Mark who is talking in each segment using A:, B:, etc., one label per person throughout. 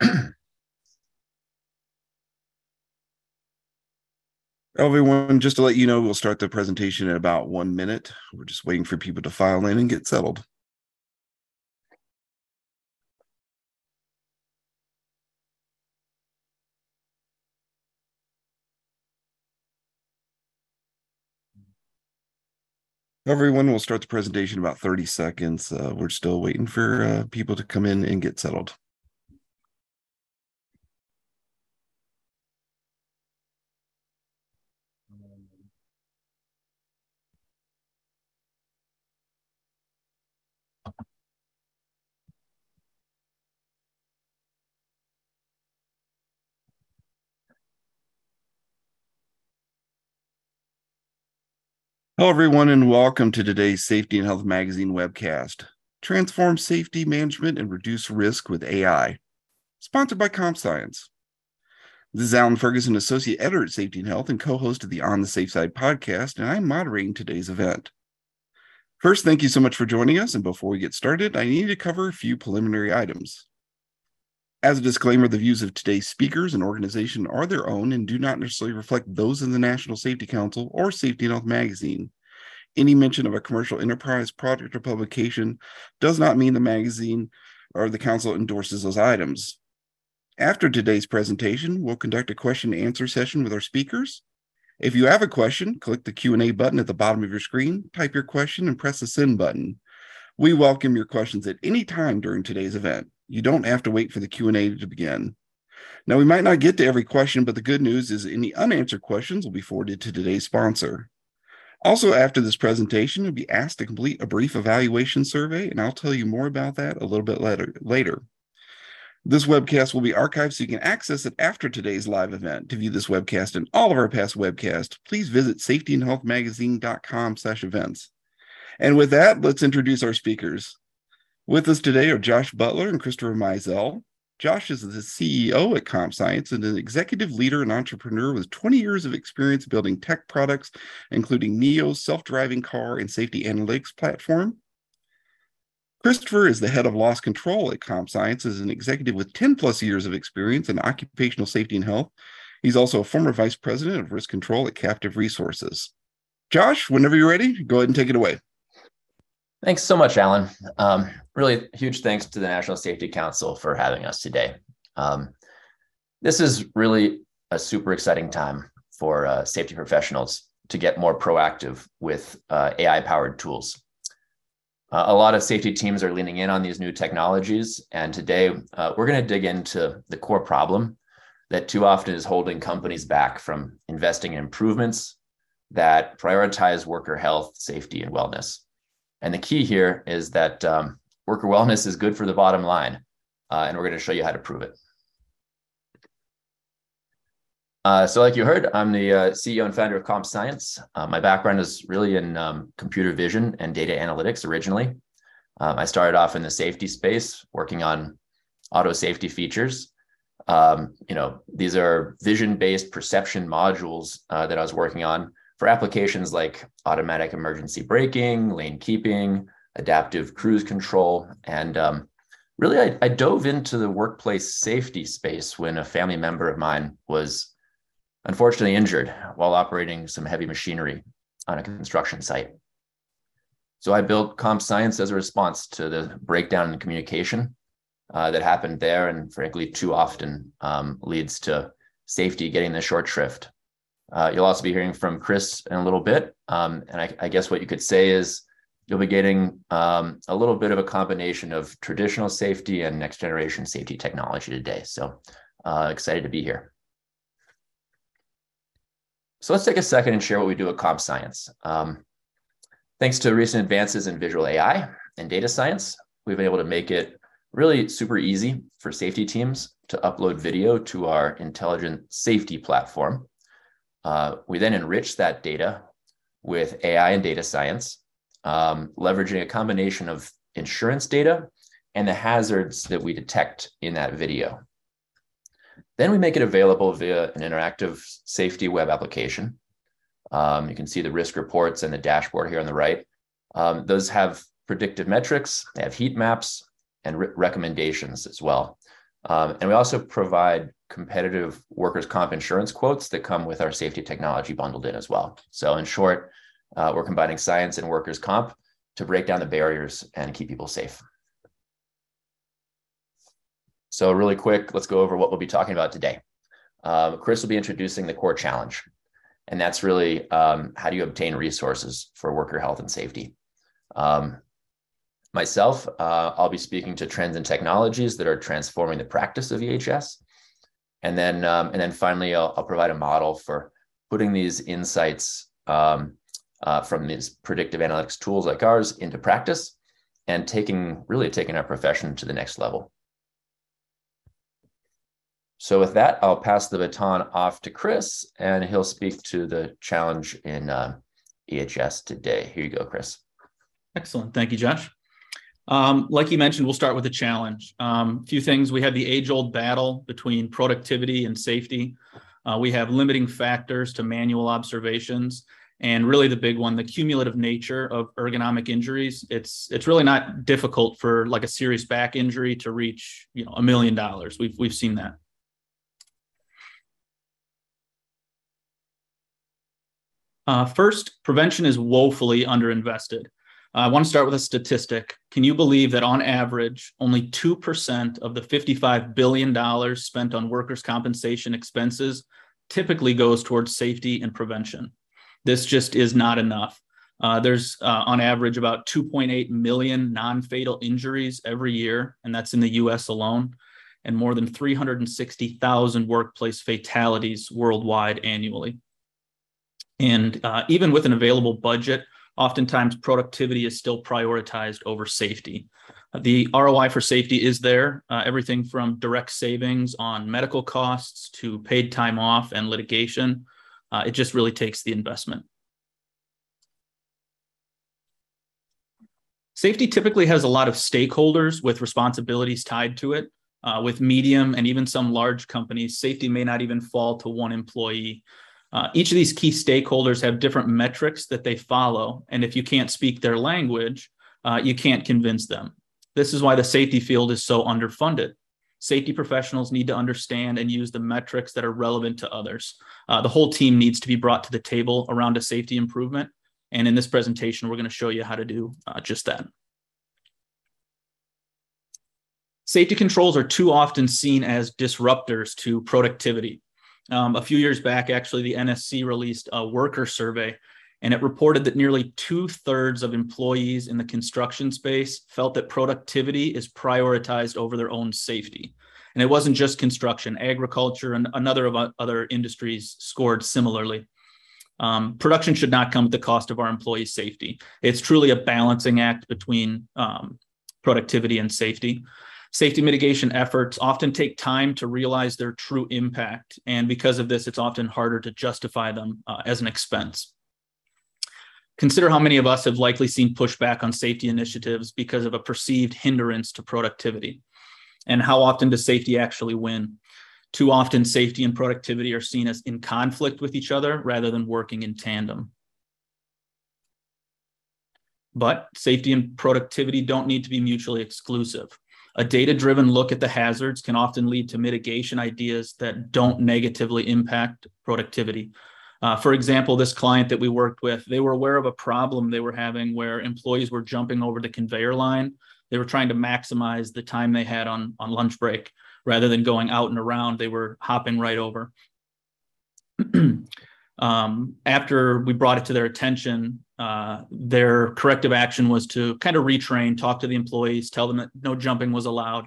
A: Everyone, just to let you know, we'll start the presentation in about one minute. We're just waiting for people to file in and get settled. Everyone we'll start the presentation in about 30 seconds. Uh, we're still waiting for uh, people to come in and get settled. Hello, everyone, and welcome to today's Safety and Health Magazine webcast. Transform safety management and reduce risk with AI. Sponsored by CompScience. This is Alan Ferguson, Associate Editor at Safety and Health and co host of the On the Safe Side podcast, and I'm moderating today's event. First, thank you so much for joining us. And before we get started, I need to cover a few preliminary items. As a disclaimer, the views of today's speakers and organization are their own and do not necessarily reflect those of the National Safety Council or Safety and Health Magazine. Any mention of a commercial enterprise product or publication does not mean the magazine or the council endorses those items. After today's presentation, we'll conduct a question and answer session with our speakers. If you have a question, click the Q&A button at the bottom of your screen, type your question, and press the send button. We welcome your questions at any time during today's event. You don't have to wait for the Q&A to begin. Now, we might not get to every question, but the good news is any unanswered questions will be forwarded to today's sponsor. Also, after this presentation, you'll be asked to complete a brief evaluation survey, and I'll tell you more about that a little bit later. later. This webcast will be archived so you can access it after today's live event. To view this webcast and all of our past webcasts, please visit safetyandhealthmagazine.com slash events. And with that, let's introduce our speakers. With us today are Josh Butler and Christopher Mizell. Josh is the CEO at CompScience and an executive leader and entrepreneur with 20 years of experience building tech products, including NIO's self-driving car and safety analytics platform. Christopher is the head of loss control at CompScience as an executive with 10 plus years of experience in occupational safety and health. He's also a former vice president of risk control at Captive Resources. Josh, whenever you're ready, go ahead and take it away.
B: Thanks so much, Alan. Um, really huge thanks to the National Safety Council for having us today. Um, this is really a super exciting time for uh, safety professionals to get more proactive with uh, AI powered tools. Uh, a lot of safety teams are leaning in on these new technologies. And today uh, we're going to dig into the core problem that too often is holding companies back from investing in improvements that prioritize worker health, safety, and wellness. And the key here is that um, worker wellness is good for the bottom line. Uh, and we're going to show you how to prove it. Uh, so like you heard, I'm the uh, CEO and founder of CompScience. Uh, my background is really in um, computer vision and data analytics originally. Um, I started off in the safety space, working on auto safety features. Um, you know, these are vision-based perception modules uh, that I was working on for applications like automatic emergency braking, lane keeping, adaptive cruise control. And um, really, I, I, dove into the workplace safety space when a family member of mine was unfortunately injured while operating some heavy machinery on a construction site. So I built CompScience as a response to the breakdown in communication uh, that happened there, and frankly, too often um, leads to safety getting the short shrift. Uh, you'll also be hearing from Chris in a little bit. Um, and I, I, guess what you could say is you'll be getting um, a little bit of a combination of traditional safety and next generation safety technology today. So uh, excited to be here. So let's take a second and share what we do at CompScience. Um, thanks to recent advances in visual AI and data science, we've been able to make it really super easy for safety teams to upload video to our intelligent safety platform uh, we then enrich that data with AI and data science, um, leveraging a combination of insurance data and the hazards that we detect in that video. Then we make it available via an interactive safety web application. Um, you can see the risk reports and the dashboard here on the right. Um, those have predictive metrics, they have heat maps and re recommendations as well. Um, and we also provide competitive workers' comp insurance quotes that come with our safety technology bundled in as well. So, in short, uh, we're combining science and workers' comp to break down the barriers and keep people safe. So, really quick, let's go over what we'll be talking about today. Um, Chris will be introducing the core challenge, and that's really um, how do you obtain resources for worker health and safety. Um, myself, uh, I'll be speaking to trends and technologies that are transforming the practice of EHS, and then um, and then finally, I'll, I'll, provide a model for putting these insights um, uh, from these predictive analytics tools like ours into practice, and taking really taking our profession to the next level. So with that, I'll pass the baton off to Chris, and he'll speak to the challenge in uh, EHS today. Here you go, Chris.
C: Excellent. Thank you, Josh. Um, like you mentioned, we'll start with the challenge. A um, few things. We have the age-old battle between productivity and safety. Uh, we have limiting factors to manual observations, and really the big one, the cumulative nature of ergonomic injuries. It's it's really not difficult for like a serious back injury to reach you know a million dollars. We've we've seen that. Uh, first, prevention is woefully underinvested. Uh, I want to start with a statistic. Can you believe that on average, only 2% of the $55 billion spent on workers' compensation expenses typically goes towards safety and prevention? This just is not enough. Uh, there's uh, on average about 2.8 million non fatal injuries every year, and that's in the US alone, and more than 360,000 workplace fatalities worldwide annually. And uh, even with an available budget, oftentimes productivity is still prioritized over safety. The ROI for safety is there, uh, everything from direct savings on medical costs to paid time off and litigation. Uh, it just really takes the investment. Safety typically has a lot of stakeholders with responsibilities tied to it. Uh, with medium and even some large companies, safety may not even fall to one employee. Uh, each of these key stakeholders have different metrics that they follow. And if you can't speak their language, uh, you can't convince them. This is why the safety field is so underfunded. Safety professionals need to understand and use the metrics that are relevant to others. Uh, the whole team needs to be brought to the table around a safety improvement. And in this presentation, we're going to show you how to do uh, just that. Safety controls are too often seen as disruptors to productivity. Um, a few years back, actually, the NSC released a worker survey, and it reported that nearly two thirds of employees in the construction space felt that productivity is prioritized over their own safety. And it wasn't just construction, agriculture, and another of other industries scored similarly. Um, production should not come at the cost of our employees' safety. It's truly a balancing act between um, productivity and safety. Safety mitigation efforts often take time to realize their true impact. And because of this, it's often harder to justify them uh, as an expense. Consider how many of us have likely seen pushback on safety initiatives because of a perceived hindrance to productivity. And how often does safety actually win? Too often, safety and productivity are seen as in conflict with each other rather than working in tandem. But safety and productivity don't need to be mutually exclusive. A data driven look at the hazards can often lead to mitigation ideas that don't negatively impact productivity. Uh, for example, this client that we worked with, they were aware of a problem they were having where employees were jumping over the conveyor line. They were trying to maximize the time they had on, on lunch break rather than going out and around, they were hopping right over. um, after we brought it to their attention, uh, their corrective action was to kind of retrain, talk to the employees, tell them that no jumping was allowed,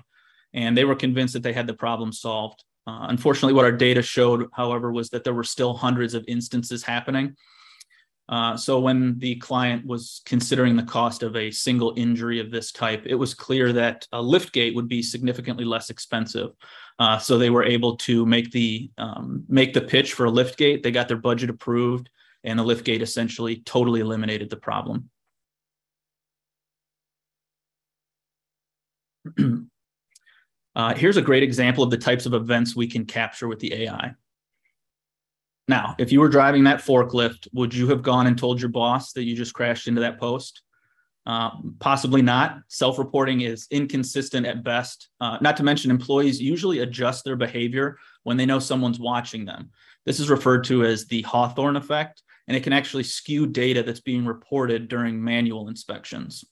C: and they were convinced that they had the problem solved. Uh, unfortunately, what our data showed, however, was that there were still hundreds of instances happening. Uh, so when the client was considering the cost of a single injury of this type, it was clear that a lift gate would be significantly less expensive. Uh, so they were able to make the um, make the pitch for a lift gate. They got their budget approved and the lift gate essentially totally eliminated the problem. uh, here's a great example of the types of events we can capture with the AI. Now, if you were driving that forklift, would you have gone and told your boss that you just crashed into that post? Uh, possibly not. Self reporting is inconsistent at best. Uh, not to mention, employees usually adjust their behavior when they know someone's watching them. This is referred to as the Hawthorne effect, and it can actually skew data that's being reported during manual inspections.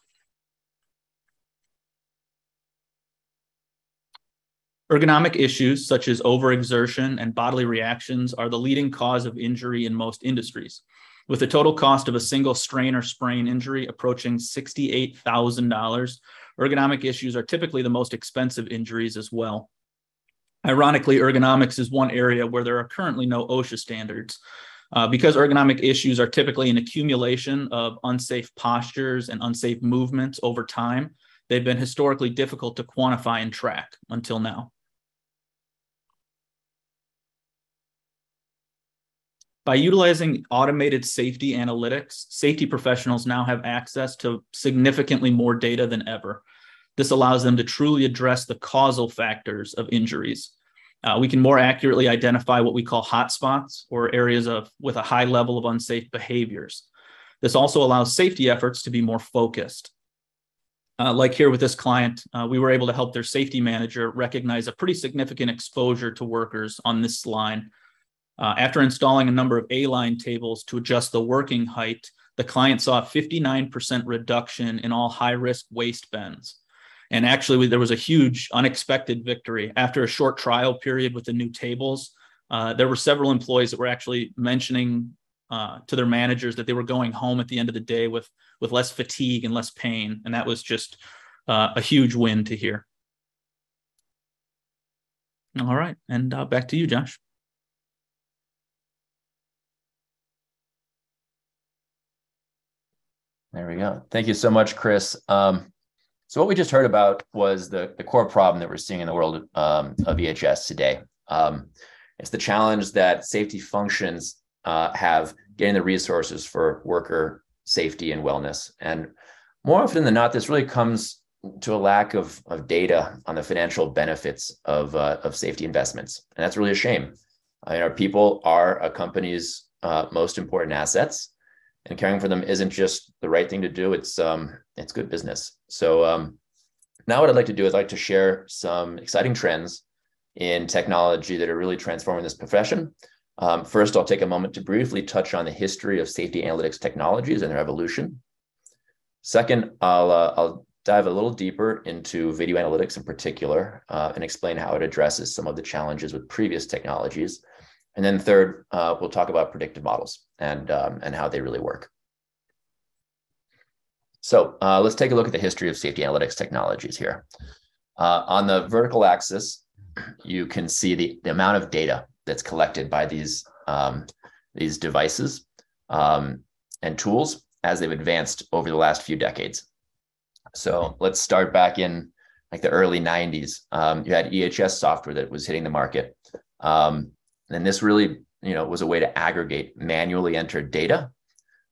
C: Ergonomic issues such as overexertion and bodily reactions are the leading cause of injury in most industries, with the total cost of a single strain or sprain injury approaching $68,000. Ergonomic issues are typically the most expensive injuries as well. Ironically, ergonomics is one area where there are currently no OSHA standards. Uh, because ergonomic issues are typically an accumulation of unsafe postures and unsafe movements over time, they've been historically difficult to quantify and track until now. By utilizing automated safety analytics, safety professionals now have access to significantly more data than ever. This allows them to truly address the causal factors of injuries. Uh, we can more accurately identify what we call hotspots or areas of with a high level of unsafe behaviors. This also allows safety efforts to be more focused. Uh, like here with this client, uh, we were able to help their safety manager recognize a pretty significant exposure to workers on this line uh, after installing a number of A-line tables to adjust the working height, the client saw a 59% reduction in all high-risk waist bends. And actually, there was a huge unexpected victory. After a short trial period with the new tables, uh, there were several employees that were actually mentioning uh, to their managers that they were going home at the end of the day with, with less fatigue and less pain. And that was just uh, a huge win to hear. All right. And uh, back to you, Josh.
B: There we go. Thank you so much, Chris. Um, so what we just heard about was the, the core problem that we're seeing in the world um, of EHS today. Um, it's the challenge that safety functions uh, have getting the resources for worker safety and wellness. And more often than not, this really comes to a lack of, of data on the financial benefits of, uh, of safety investments. And that's really a shame. I mean, our people are a company's uh, most important assets and caring for them isn't just the right thing to do. It's um, it's good business. So um, now what I'd like to do is I'd like to share some exciting trends in technology that are really transforming this profession. Um, first, I'll take a moment to briefly touch on the history of safety analytics technologies and their evolution. Second, I'll, uh, I'll dive a little deeper into video analytics in particular uh, and explain how it addresses some of the challenges with previous technologies. And then third, uh, we'll talk about predictive models and, um, and how they really work. So uh, let's take a look at the history of safety analytics technologies here. Uh, on the vertical axis, you can see the, the amount of data that's collected by these, um, these devices um, and tools as they've advanced over the last few decades. So let's start back in like the early 90s. Um, you had EHS software that was hitting the market. Um, and this really, you know, was a way to aggregate manually entered data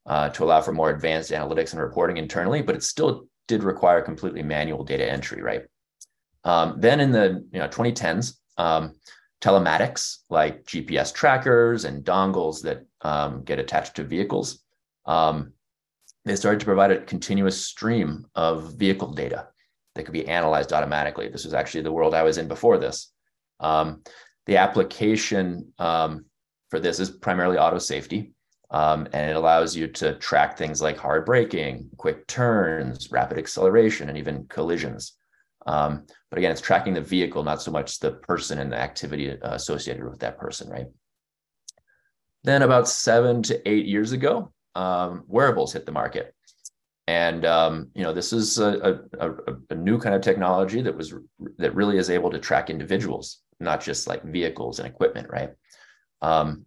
B: uh, to allow for more advanced analytics and reporting internally, but it still did require completely manual data entry, right? Um, then in the you know 2010s, um, telematics like GPS trackers and dongles that um, get attached to vehicles, um, they started to provide a continuous stream of vehicle data that could be analyzed automatically. This was actually the world I was in before this. Um, the application um, for this is primarily auto safety. Um, and it allows you to track things like hard braking, quick turns, rapid acceleration, and even collisions. Um, but again, it's tracking the vehicle, not so much the person and the activity uh, associated with that person, right? Then about seven to eight years ago, um, wearables hit the market. And um, you know, this is a, a, a, new kind of technology that was that really is able to track individuals not just like vehicles and equipment, right? Um,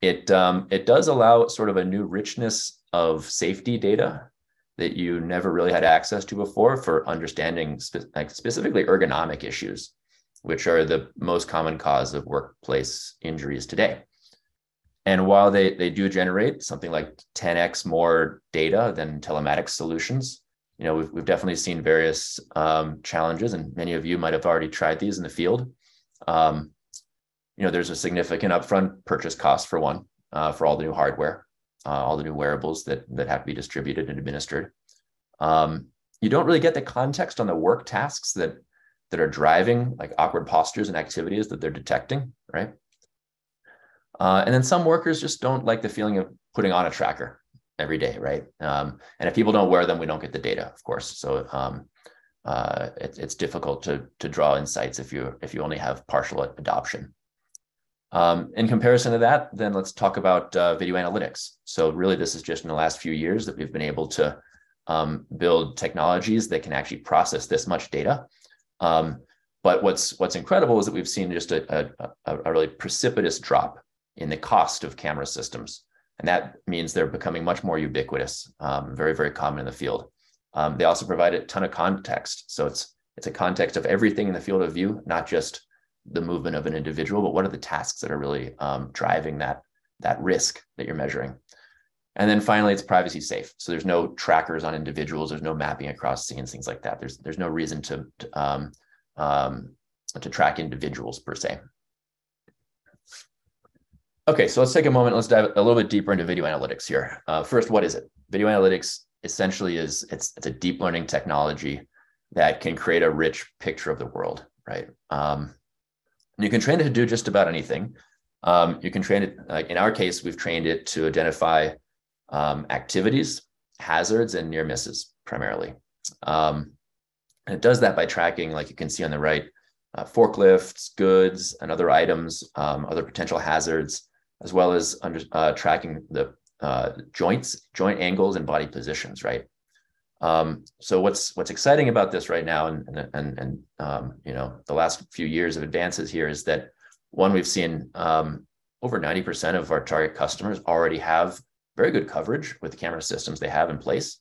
B: it um, it does allow sort of a new richness of safety data that you never really had access to before for understanding spe- like specifically ergonomic issues, which are the most common cause of workplace injuries today. And while they, they do generate something like 10x more data than telematics solutions, you know, we've, we've definitely seen various um, challenges, and many of you might have already tried these in the field. Um, you know, there's a significant upfront purchase cost for one, uh, for all the new hardware, uh, all the new wearables that that have to be distributed and administered. Um, you don't really get the context on the work tasks that that are driving like awkward postures and activities that they're detecting, right? Uh, and then some workers just don't like the feeling of putting on a tracker every day, right? Um, and if people don't wear them, we don't get the data, of course. So um, uh, it, it's difficult to to draw insights if you if you only have partial adoption. Um, in comparison to that, then let's talk about uh, video analytics. So really, this is just in the last few years that we've been able to um, build technologies that can actually process this much data. Um, but what's what's incredible is that we've seen just a, a, a, really precipitous drop in the cost of camera systems, and that means they're becoming much more ubiquitous, um, very very common in the field. Um, they also provide a ton of context, so it's it's a context of everything in the field of view, not just the movement of an individual, but what are the tasks that are really um, driving that that risk that you're measuring. And then finally, it's privacy safe. So there's no trackers on individuals. There's no mapping across scenes, things like that. There's there's no reason to to, um, um, to track individuals per se. Okay, so let's take a moment. Let's dive a little bit deeper into video analytics here. Uh, first, what is it? Video analytics essentially is it's it's a deep learning technology that can create a rich picture of the world, right? Um, you can train it to do just about anything. Um, you can train it, like in our case, we've trained it to identify um, activities, hazards, and near misses primarily. Um, and it does that by tracking, like you can see on the right, uh, forklifts, goods, and other items, um, other potential hazards, as well as under, uh, tracking the uh, joints, joint angles, and body positions, right? Um, so what's what's exciting about this right now, and and and um, you know the last few years of advances here is that one we've seen um, over ninety percent of our target customers already have very good coverage with the camera systems they have in place.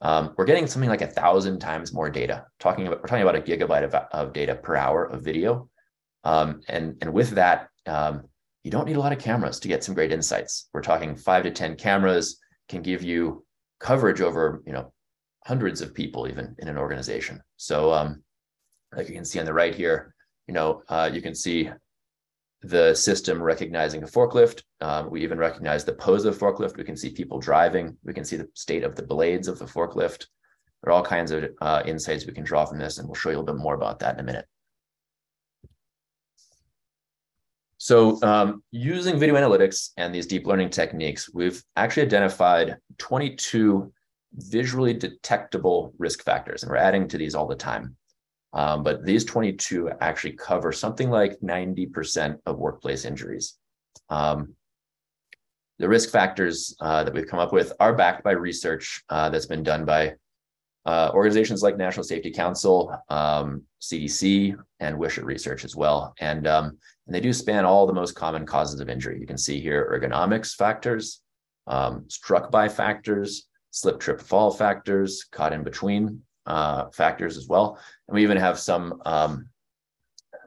B: Um, we're getting something like a thousand times more data. Talking about we're talking about a gigabyte of, of data per hour of video, um, and and with that, um, you don't need a lot of cameras to get some great insights. We're talking five to ten cameras can give you coverage over you know hundreds of people even in an organization. So um, like you can see on the right here, you know uh, you can see the system recognizing a forklift. Um, we even recognize the pose of forklift. We can see people driving. We can see the state of the blades of the forklift. There are all kinds of uh, insights we can draw from this, and we'll show you a little bit more about that in a minute. So um, using video analytics and these deep learning techniques, we've actually identified 22 visually detectable risk factors, and we're adding to these all the time. Um, but these 22 actually cover something like 90% of workplace injuries. Um, the risk factors uh, that we've come up with are backed by research uh, that's been done by uh, organizations like National Safety Council, um, CDC, and WISHA Research as well. And, um, and they do span all the most common causes of injury. You can see here ergonomics factors, um, struck by factors, slip, trip, fall factors, caught in between uh, factors as well. And we even have some um,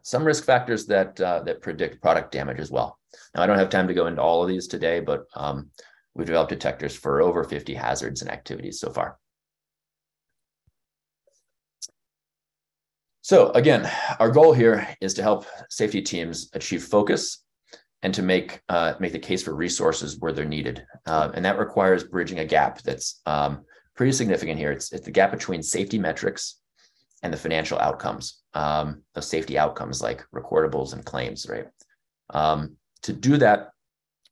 B: some risk factors that uh, that predict product damage as well. Now, I don't have time to go into all of these today, but um, we've developed detectors for over 50 hazards and activities so far. So again, our goal here is to help safety teams achieve focus and to make uh, make the case for resources where they're needed, uh, and that requires bridging a gap that's um, pretty significant here. It's, it's the gap between safety metrics and the financial outcomes, um, the safety outcomes like recordables and claims, right? Um, to do that,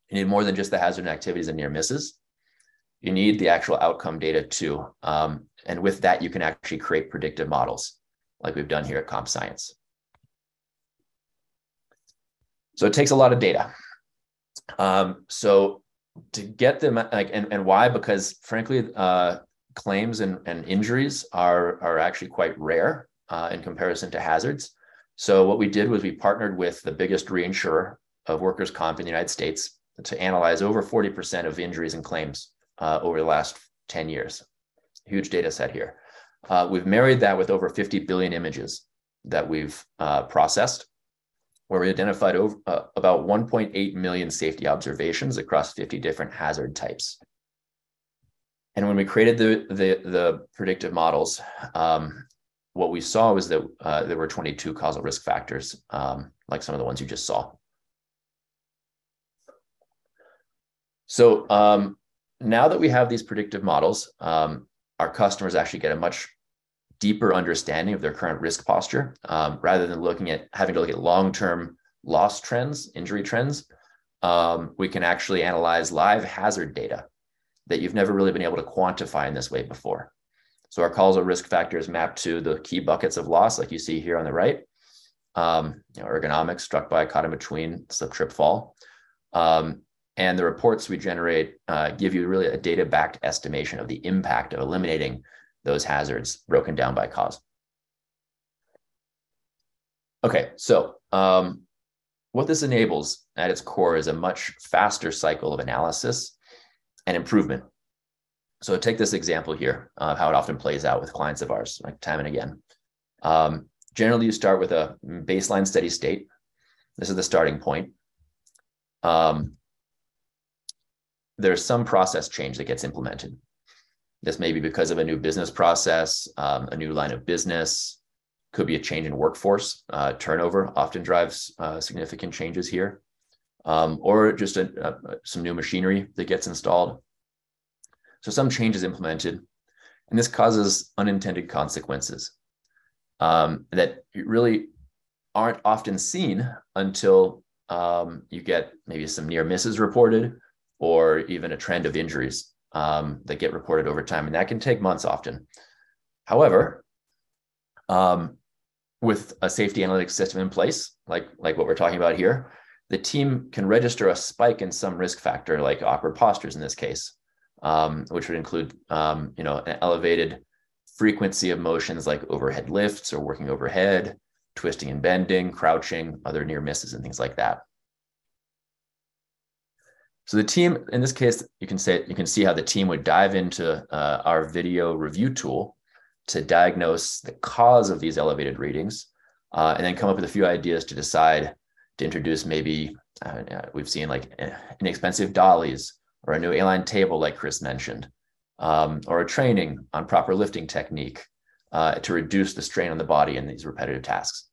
B: you need more than just the hazard and activities and near misses. You need the actual outcome data too. Um, and with that, you can actually create predictive models like we've done here at CompScience. So it takes a lot of data. Um, so to get them like and, and why because frankly uh, claims and, and injuries are, are actually quite rare uh, in comparison to hazards. So what we did was we partnered with the biggest reinsurer of workers' comp in the United States to analyze over 40% of injuries and claims uh, over the last 10 years. Huge data set here. Uh, we've married that with over 50 billion images that we've uh, processed, where we identified over, uh, about 1.8 million safety observations across 50 different hazard types. And when we created the the, the predictive models, um, what we saw was that uh, there were 22 causal risk factors, um, like some of the ones you just saw. So um, now that we have these predictive models, um, our customers actually get a much deeper understanding of their current risk posture um, rather than looking at having to look at long-term loss trends, injury trends. Um, we can actually analyze live hazard data that you've never really been able to quantify in this way before. So our causal risk factors map to the key buckets of loss, like you see here on the right. Um, you know, ergonomics, struck by, caught in between, slip, trip, fall. Um, and the reports we generate uh, give you really a data-backed estimation of the impact of eliminating those hazards broken down by cause. Okay, so um, what this enables at its core is a much faster cycle of analysis and improvement. So take this example here of how it often plays out with clients of ours, like time and again. Um, generally, you start with a baseline steady state. This is the starting point. Um, there's some process change that gets implemented. This may be because of a new business process, um, a new line of business, could be a change in workforce. Uh, turnover often drives uh, significant changes here, um, or just a, a, some new machinery that gets installed. So some change is implemented, and this causes unintended consequences um, that really aren't often seen until um, you get maybe some near misses reported or even a trend of injuries um, that get reported over time. And that can take months often. However, um, with a safety analytics system in place, like, like what we're talking about here, the team can register a spike in some risk factor, like awkward postures in this case, um, which would include, um, you know, an elevated frequency of motions like overhead lifts or working overhead, twisting and bending, crouching, other near misses, and things like that. So the team, in this case, you can say you can see how the team would dive into uh, our video review tool to diagnose the cause of these elevated readings, uh, and then come up with a few ideas to decide to introduce maybe uh, we've seen like eh, inexpensive dollies or a new A-line table, like Chris mentioned, um, or a training on proper lifting technique uh, to reduce the strain on the body in these repetitive tasks.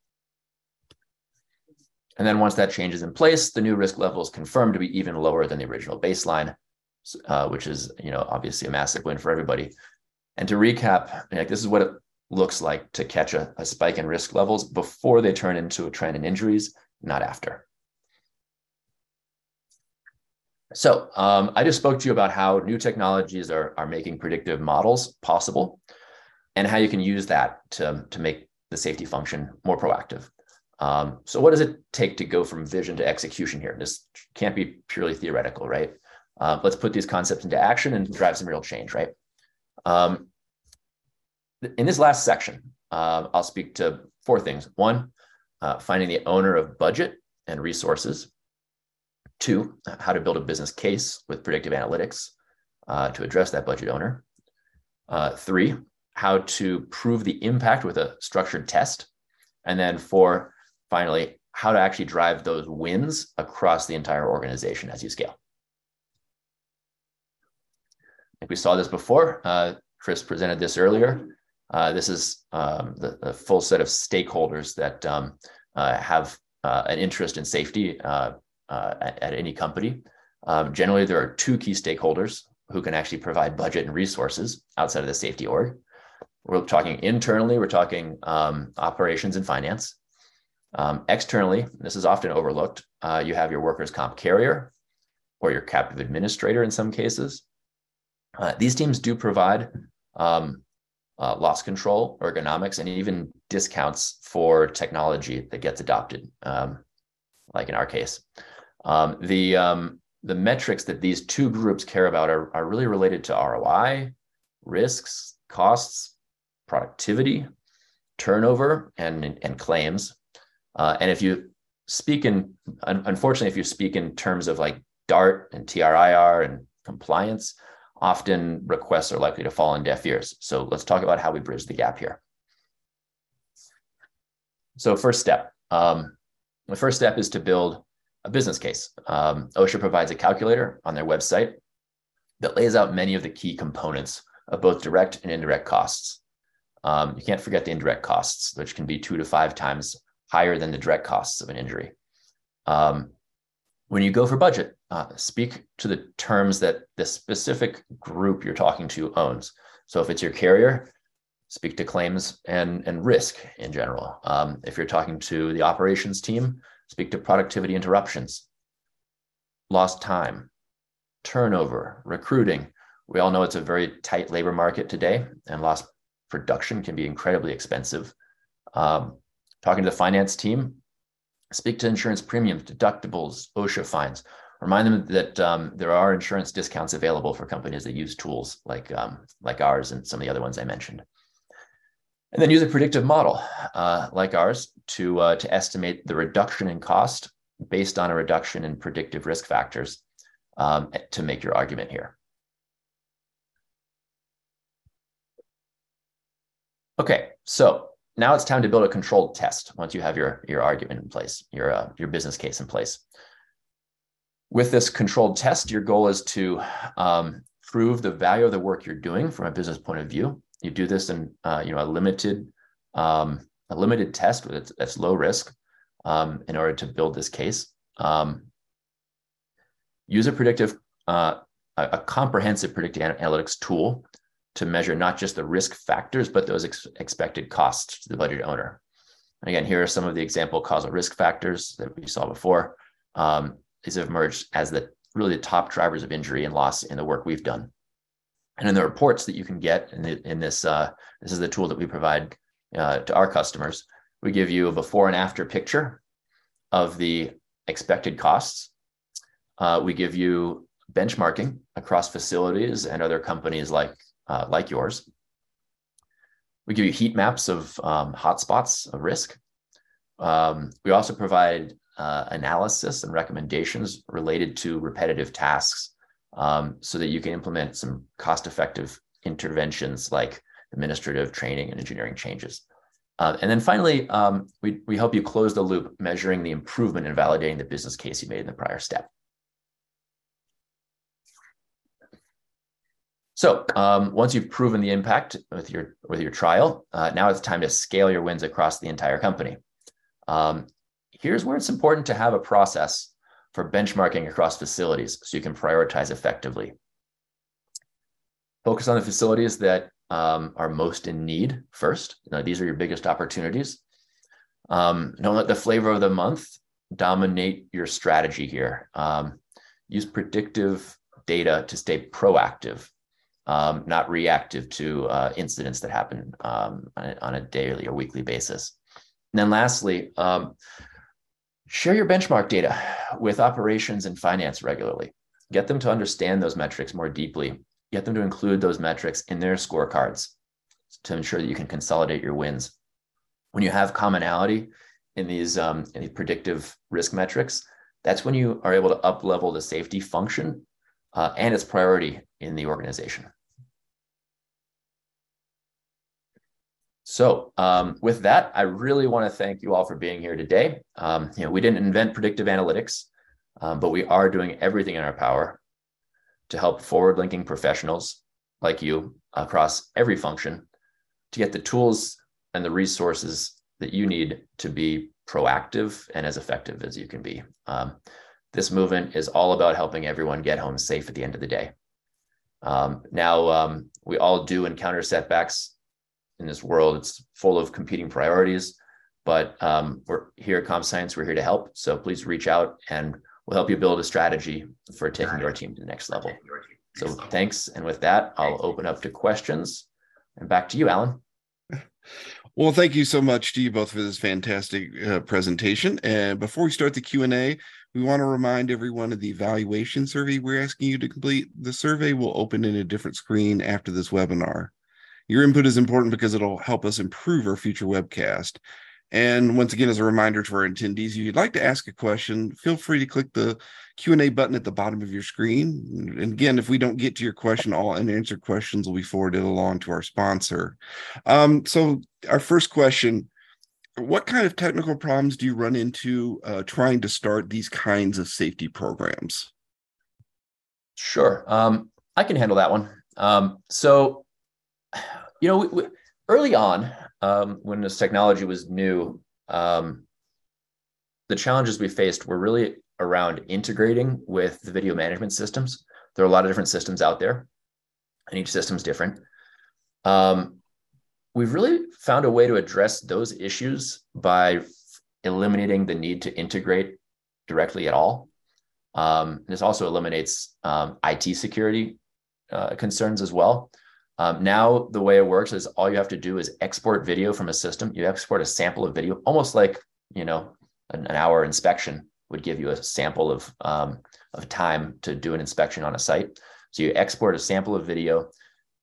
B: And then once that change is in place, the new risk level is confirmed to be even lower than the original baseline, uh, which is, you know, obviously a massive win for everybody. And to recap, like this is what it looks like to catch a, a spike in risk levels before they turn into a trend in injuries, not after. So um, I just spoke to you about how new technologies are, are making predictive models possible and how you can use that to, to make the safety function more proactive. Um, so what does it take to go from vision to execution here? This can't be purely theoretical, right? Uh, let's put these concepts into action and drive some real change, right? Um, in this last section, uh, I'll speak to four things. One, uh, finding the owner of budget and resources. Two, how to build a business case with predictive analytics uh, to address that budget owner. Uh, three, how to prove the impact with a structured test. And then four, finally, how to actually drive those wins across the entire organization as you scale. I think we saw this before. Uh, Chris presented this earlier. Uh, this is um, the, the, full set of stakeholders that um, uh, have uh, an interest in safety uh, uh, at, at, any company. Um, generally, there are two key stakeholders who can actually provide budget and resources outside of the safety org. We're talking internally, we're talking um, operations and finance. Um, externally, this is often overlooked. Uh, you have your workers' comp carrier or your captive administrator in some cases. Uh, these teams do provide um, uh, loss control, ergonomics, and even discounts for technology that gets adopted, um, like in our case. Um, the, um, the metrics that these two groups care about are, are really related to ROI, risks, costs, productivity, turnover, and, and claims. Uh, and if you speak in, unfortunately, if you speak in terms of like DART and TRIR and compliance, often requests are likely to fall on deaf ears. So let's talk about how we bridge the gap here. So first step, um, the first step is to build a business case. Um, OSHA provides a calculator on their website that lays out many of the key components of both direct and indirect costs. Um, you can't forget the indirect costs, which can be two to five times higher than the direct costs of an injury. Um, when you go for budget, uh, speak to the terms that the specific group you're talking to owns. So if it's your carrier, speak to claims and, and risk in general. Um, if you're talking to the operations team, speak to productivity interruptions, lost time, turnover, recruiting. We all know it's a very tight labor market today, and lost production can be incredibly expensive. Um, talking to the finance team, speak to insurance premiums, deductibles, OSHA fines. Remind them that um, there are insurance discounts available for companies that use tools like um, like ours and some of the other ones I mentioned. And then use a predictive model uh, like ours to uh, to estimate the reduction in cost based on a reduction in predictive risk factors um, to make your argument here. Okay, so now it's time to build a controlled test once you have your, your argument in place, your, uh, your business case in place. With this controlled test, your goal is to um, prove the value of the work you're doing from a business point of view. You do this in uh, you know a limited um, a limited test that's, low risk um, in order to build this case. Um, use a predictive uh, a comprehensive predictive analytics tool to measure not just the risk factors, but those ex- expected costs to the budget owner. And again, here are some of the example causal risk factors that we saw before. Um, these have emerged as the really the top drivers of injury and loss in the work we've done. And in the reports that you can get in, the, in this, uh, this is the tool that we provide uh, to our customers. We give you a before and after picture of the expected costs. Uh, we give you benchmarking across facilities and other companies like uh, like yours. We give you heat maps of um, hotspots of risk. Um, we also provide uh, analysis and recommendations related to repetitive tasks um, so that you can implement some cost effective interventions like administrative training and engineering changes. Uh, and then finally, um, we, we help you close the loop, measuring the improvement and validating the business case you made in the prior step. So um, once you've proven the impact with your with your trial, uh, now it's time to scale your wins across the entire company. Um, here's where it's important to have a process for benchmarking across facilities so you can prioritize effectively. Focus on the facilities that um, are most in need first. These are your biggest opportunities. Um, don't let the flavor of the month dominate your strategy here. Um, use predictive data to stay proactive um, not reactive to uh, incidents that happen um, on, a, on, a, daily or weekly basis. And then lastly, um, share your benchmark data with operations and finance regularly. Get them to understand those metrics more deeply. Get them to include those metrics in their scorecards to ensure that you can consolidate your wins. When you have commonality in these, um, in these predictive risk metrics, that's when you are able to up level the safety function uh, and its priority in the organization. So um, with that, I really want to thank you all for being here today. Um, you know, we didn't invent predictive analytics, um, but we are doing everything in our power to help forward-linking professionals like you across every function to get the tools and the resources that you need to be proactive and as effective as you can be. Um, this movement is all about helping everyone get home safe at the end of the day. Um, now, um, we all do encounter setbacks in this world. It's full of competing priorities, but um, we're here at CompScience. We're here to help. So please reach out and we'll help you build a strategy for taking your team to the next level. So thanks. And with that, I'll open up to questions. And back to you, Alan.
A: Well, thank you so much to you both for this fantastic uh, presentation. And before we start the Q&A, we want to remind everyone of the evaluation survey we're asking you to complete. The survey will open in a different screen after this webinar. Your input is important because it'll help us improve our future webcast. And once again, as a reminder to our attendees, if you'd like to ask a question, feel free to click the Q&A button at the bottom of your screen. And again, if we don't get to your question, all unanswered questions will be forwarded along to our sponsor. Um, so our first question, what kind of technical problems do you run into uh, trying to start these kinds of safety programs?
B: Sure. Um, I can handle that one. Um, so you know, we, we, early on, um, when this technology was new, um, the challenges we faced were really around integrating with the video management systems. There are a lot of different systems out there, and each system is different. Um, we've really found a way to address those issues by eliminating the need to integrate directly at all. Um, this also eliminates um, IT security uh, concerns as well. Um, now, the way it works is all you have to do is export video from a system. You export a sample of video, almost like you know an, an hour inspection would give you a sample of um, of time to do an inspection on a site. So you export a sample of video,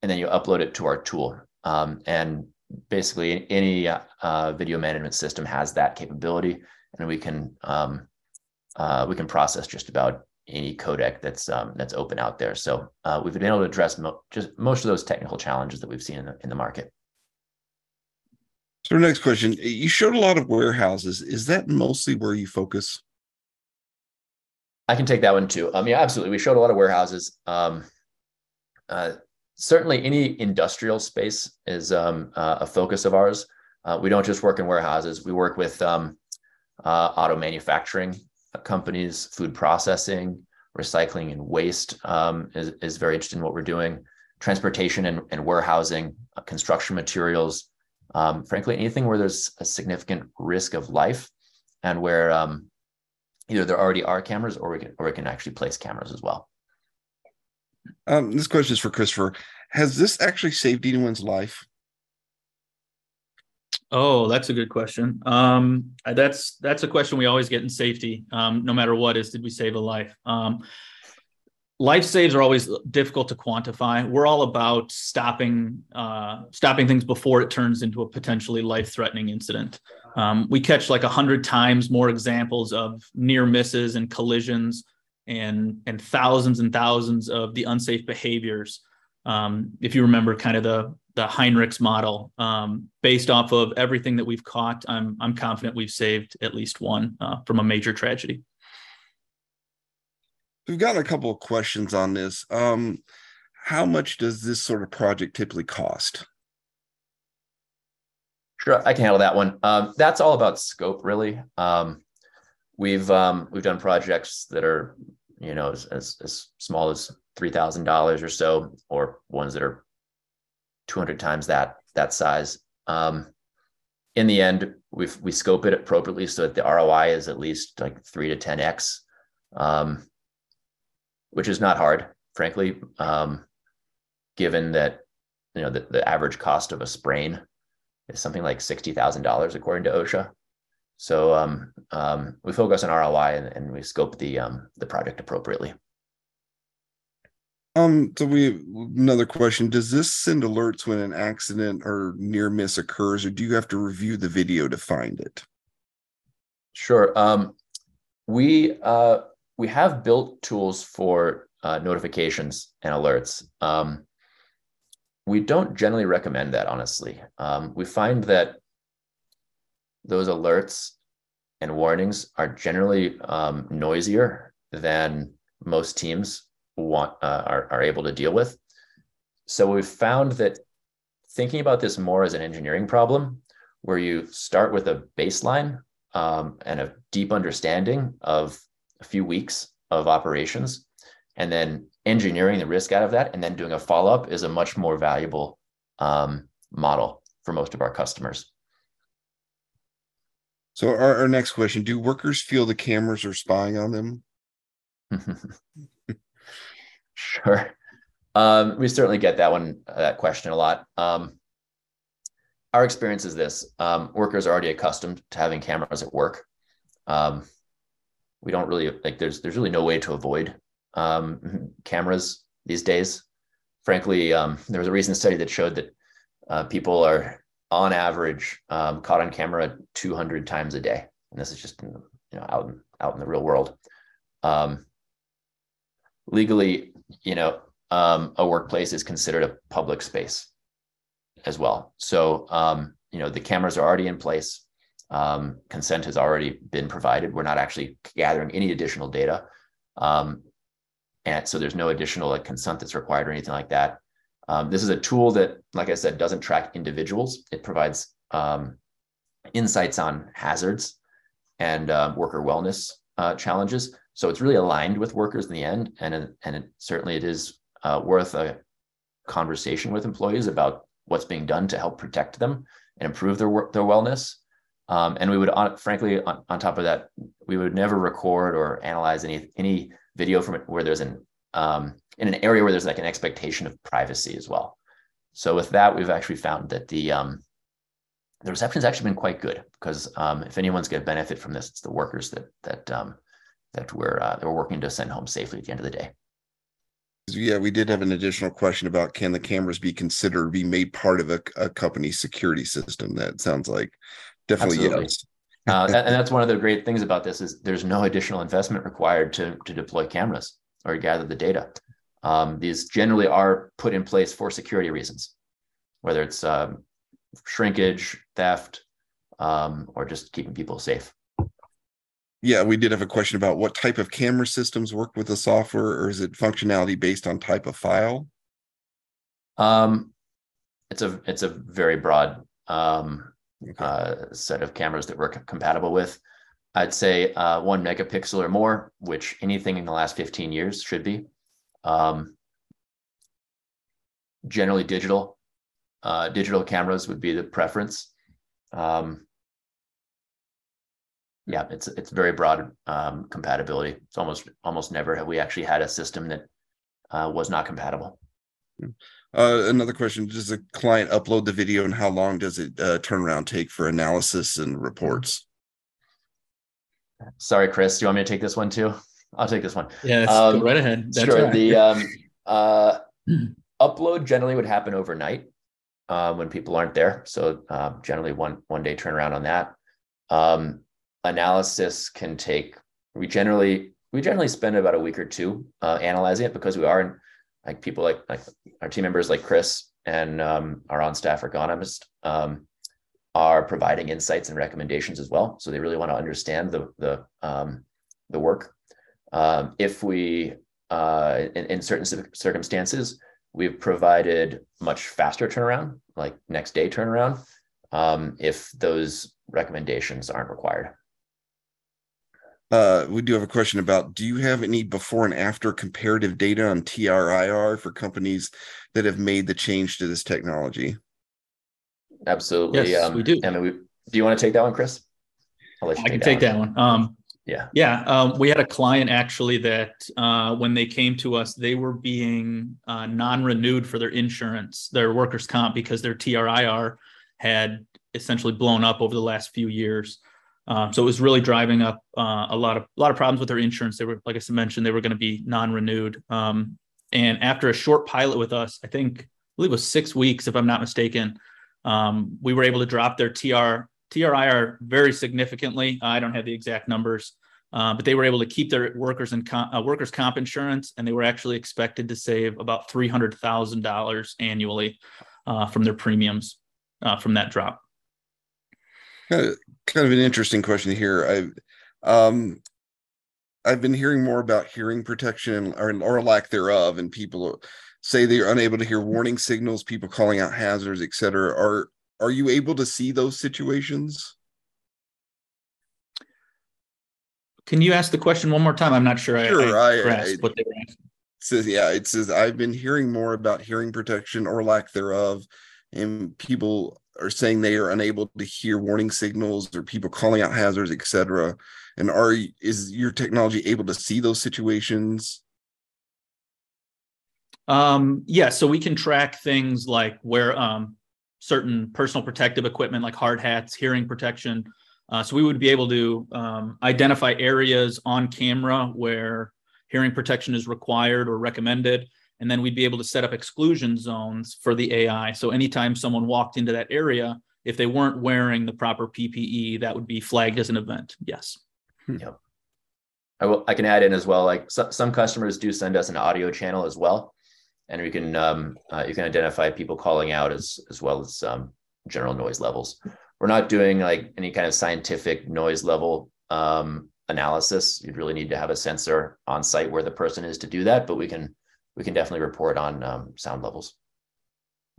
B: and then you upload it to our tool. Um, and basically, any uh, video management system has that capability, and we can um, uh, we can process just about any codec that's um, that's open out there. So uh, we've been able to address mo- just most of those technical challenges that we've seen in the, in the market.
A: So, next question: You showed a lot of warehouses. Is that mostly where you focus?
B: I can take that one too. Um, yeah, absolutely. We showed a lot of warehouses. Um, uh, certainly, any industrial space is um, uh, a focus of ours. Uh, we don't just work in warehouses. We work with um, uh, auto manufacturing companies, food processing, recycling and waste um, is, is very interested in what we're doing. Transportation and, and warehousing, uh, construction materials, um, frankly, anything where there's a significant risk of life and where um, either there already are cameras or we can or we can actually place cameras as well.
A: Um, this question is for Christopher. Has this actually saved anyone's life?
C: Oh, that's a good question. Um, that's that's a question we always get in safety, um, no matter what. Is did we save a life? Um, life saves are always difficult to quantify. We're all about stopping uh, stopping things before it turns into a potentially life threatening incident. Um, we catch like a hundred times more examples of near misses and collisions, and and thousands and thousands of the unsafe behaviors. Um, if you remember, kind of the the Heinrichs model, um, based off of everything that we've caught, I'm I'm confident we've saved at least one uh, from a major tragedy.
A: We've gotten a couple of questions on this. Um, how much does this sort of project typically cost?
B: Sure, I can handle that one. Um, that's all about scope, really. Um, we've um, we've done projects that are, you know, as as, as small as three thousand dollars or so, or ones that are two hundred times that that size. Um, in the end, we we scope it appropriately so that the ROI is at least like three to ten x. Um, which is not hard, frankly, um, given that you know the, the average cost of a sprain is something like sixty thousand dollars according to OSHA. So um, um, we focus on ROI and, and we scope the um, the project appropriately.
A: Um, so we another question: Does this send alerts when an accident or near miss occurs, or do you have to review the video to find it?
B: Sure. Um, we uh, we have built tools for uh, notifications and alerts. Um, we don't generally recommend that, honestly. Um, we find that those alerts and warnings are generally um, noisier than most teams want uh, are, are able to deal with. So we've found that thinking about this more as an engineering problem, where you start with a baseline um, and a deep understanding of a few weeks of operations and then engineering the risk out of that and then doing a follow-up is a much more valuable um, model for most of our customers
A: so our, our, next question do workers feel the cameras are spying on them
B: sure um, we certainly get that one uh, that question a lot um, our experience is this um, workers are already accustomed to having cameras at work um, we don't really like there's there's really no way to avoid um, cameras these days. Frankly, um, there was a recent study that showed that uh, people are on average caught on camera 200 times a day, and this is just you know out in, out in the real world. Legally, you know, um, a workplace is considered a public space as well. So, um, you know, the cameras are already in place um, consent has already been provided. We're not actually gathering any additional data. Um, and so there's no additional like consent that's required or anything like that. Um, this is a tool that, like I said, doesn't track individuals. It provides um, insights on hazards and uh, worker wellness uh, challenges. So it's really aligned with workers in the end, and and it, certainly it is uh, worth a conversation with employees about what's being done to help protect them and improve their their wellness. Um, and we would, on, frankly, on, on, top of that, we would never record or analyze any any video from it where there's an um, in an area where there's like an expectation of privacy as well. So with that, we've actually found that the um, the reception has actually been quite good because um, if anyone's going to benefit from this, it's the workers that that um, that we're uh, that we're working to send home safely at the end of the day.
A: Yeah, we did have an additional question about can the cameras be considered be made part of a, a company's security system? That sounds like definitely Absolutely. yes.
B: uh, and, that's one of the great things about this is there's no additional investment required to to deploy cameras or gather the data. Um, these generally are put in place for security reasons, whether it's um, shrinkage, theft, um, or just keeping people safe.
A: Yeah, we did have a question about what type of camera systems work with the software, or is it functionality based on type of file?
B: Um, it's a it's a very broad um, okay. uh, set of cameras that we're compatible with. I'd say uh, one megapixel or more, which anything in the last 15 years should be. Um, generally digital. Uh, digital cameras would be the preference. Um, yeah, it's it's very broad um, compatibility. It's almost almost never have we actually had a system that uh, was not compatible.
A: Uh, another question: Does a client upload the video, and how long does it uh, turnaround take for analysis and reports?
B: Sorry, Chris. Do you want me to take this one too? I'll take this one.
C: Yeah, um, go right ahead.
B: That's sure. Right. The um, uh, upload generally would happen overnight uh, when people aren't there. So uh, generally one one day turnaround on that. Um, analysis can take. We generally we generally spend about a week or two uh, analyzing it because we are like people like like our team members like Chris and um, our on staff ergonomist um, are providing insights and recommendations as well. So they really want to understand the the um, the work. Um, if we uh, in, in, certain circumstances, we've provided much faster turnaround, like next day turnaround, um, if those recommendations aren't required.
A: Uh, we do have a question about do you have any before and after comparative data on TRIR for companies that have made the change to this technology?
B: Absolutely.
C: Yes, um, we do.
B: I mean, we, do you want to take that one, Chris?
C: I'll let you I can take that one. Um,
B: yeah.
C: Yeah. Um, we had a client actually that uh, when they came to us, they were being uh, non renewed for their insurance, their workers' comp, because their TRIR had essentially blown up over the last few years. Um, so it was really driving up uh, a lot of a lot of problems with their insurance. They were, like I mentioned, they were going to be non-renewed. Um, and after a short pilot with us, I think I believe it was six weeks, if I'm not mistaken, um, we were able to drop their TR TRIR very significantly. I don't have the exact numbers, uh, but they were able to keep their workers and com- uh, workers comp insurance, and they were actually expected to save about three hundred thousand dollars annually uh, from their premiums uh, from that drop.
A: Kind of, kind of an interesting question here. I, um, I've been hearing more about hearing protection or, or lack thereof, and people say they're unable to hear warning signals, people calling out hazards, etc. Are are you able to see those situations?
C: Can you ask the question one more time? I'm not sure.
A: Sure, I, I, I what they were asking. Says yeah, it says I've been hearing more about hearing protection or lack thereof, and people are saying they are unable to hear warning signals or people calling out hazards, etc. And are is your technology able to see those situations?
C: Um, yeah, so we can track things like where um, certain personal protective equipment like hard hats, hearing protection. Uh, so we would be able to um, identify areas on camera where hearing protection is required or recommended. And then we'd be able to set up exclusion zones for the AI. So anytime someone walked into that area, if they weren't wearing the proper PPE, that would be flagged as an event. Yes.
B: Hmm. Yep. I will. I can add in as well. Like so, some customers do send us an audio channel as well and we can um, uh, you can identify people calling out as as well as um, general noise levels. We're not doing like any kind of scientific noise level um, analysis. You'd really need to have a sensor on site where the person is to do that, but we can we can definitely report on um, sound levels.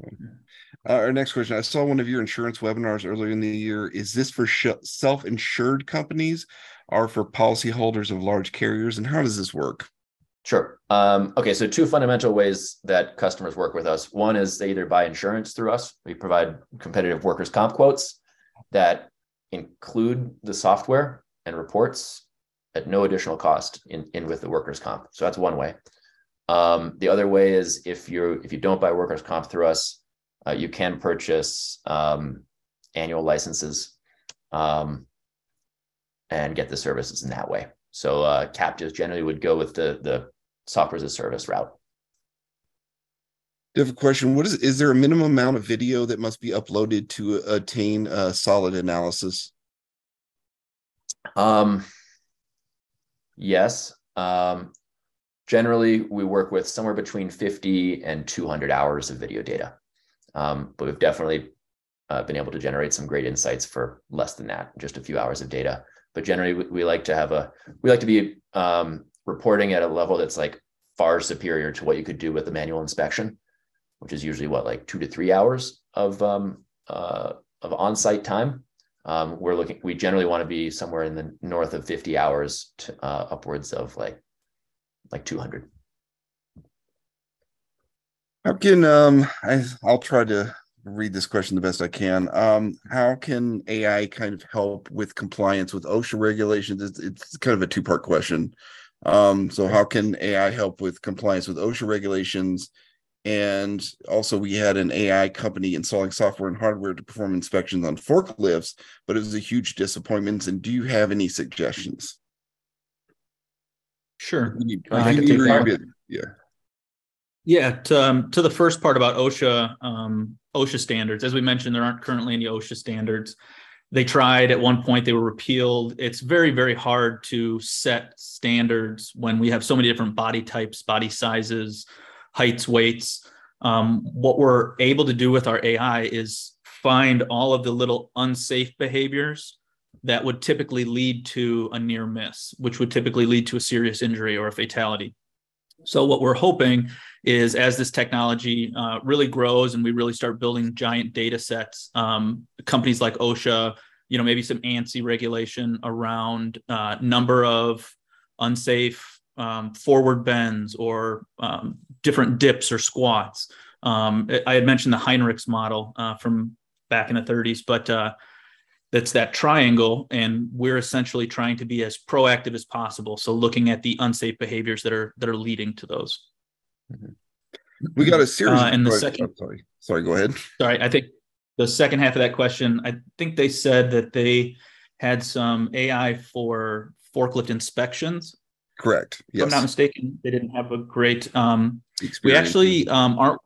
A: Uh, our next question: I saw one of your insurance webinars earlier in the year. Is this for sh- self-insured companies, or for policyholders of large carriers, and how does this work?
B: Sure. Um, okay, so two fundamental ways that customers work with us. One is they either buy insurance through us. We provide competitive workers' comp quotes that include the software and reports at no additional cost in, in with the workers' comp. So that's one way. Um, the other way is if you if you don't buy workers' comp through us, uh, you can purchase um, annual licenses um, and get the services in that way. So uh, captives generally would go with the the software as a service route.
A: Different question. What is is there a minimum amount of video that must be uploaded to attain a solid analysis?
B: Um, yes. Um, generally, we work with somewhere between 50 and 200 hours of video data. Um, but we've definitely uh, been able to generate some great insights for less than that, just a few hours of data. But generally, we, we like to have a, we like to be um, reporting at a level that's like far superior to what you could do with a manual inspection, which is usually what like two to three hours of um, uh, of on-site time. Um, we're looking. We generally want to be somewhere in the north of 50 hours to uh, upwards of like like 200.
A: How can um I I'll try to read this question the best I can. Um, how can AI kind of help with compliance with OSHA regulations? It's, it's kind of a two part question. Um, so how can AI help with compliance with OSHA regulations? And also, we had an AI company installing software and hardware to perform inspections on forklifts, but it was a huge disappointment. And do you have any suggestions?
C: Sure.
A: You, uh, you yeah.
C: Yeah, to, um, to the first part about OSHA, um, OSHA standards, as we mentioned, there aren't currently any OSHA standards. They tried at one point, they were repealed. It's very, very hard to set standards when we have so many different body types, body sizes, heights, weights. Um, what we're able to do with our AI is find all of the little unsafe behaviors that would typically lead to a near miss, which would typically lead to a serious injury or a fatality. So, what we're hoping is as this technology uh, really grows and we really start building giant data sets, um, companies like OSHA, you know, maybe some ANSI regulation around uh, number of unsafe um, forward bends or um, different dips or squats. Um, I had mentioned the Heinrichs model uh, from back in the 30s, but uh, that's that triangle and we're essentially trying to be as proactive as possible. So looking at the unsafe behaviors that are that are leading to those.
A: Mm-hmm. we got a series uh,
C: and the second
A: oh, sorry. Sorry go ahead.
C: Sorry i think the second half of that question i think they said that they had some ai for forklift inspections.
A: Correct.
C: Yes. if i'm not mistaken they didn't have a great um, we actually um, aren't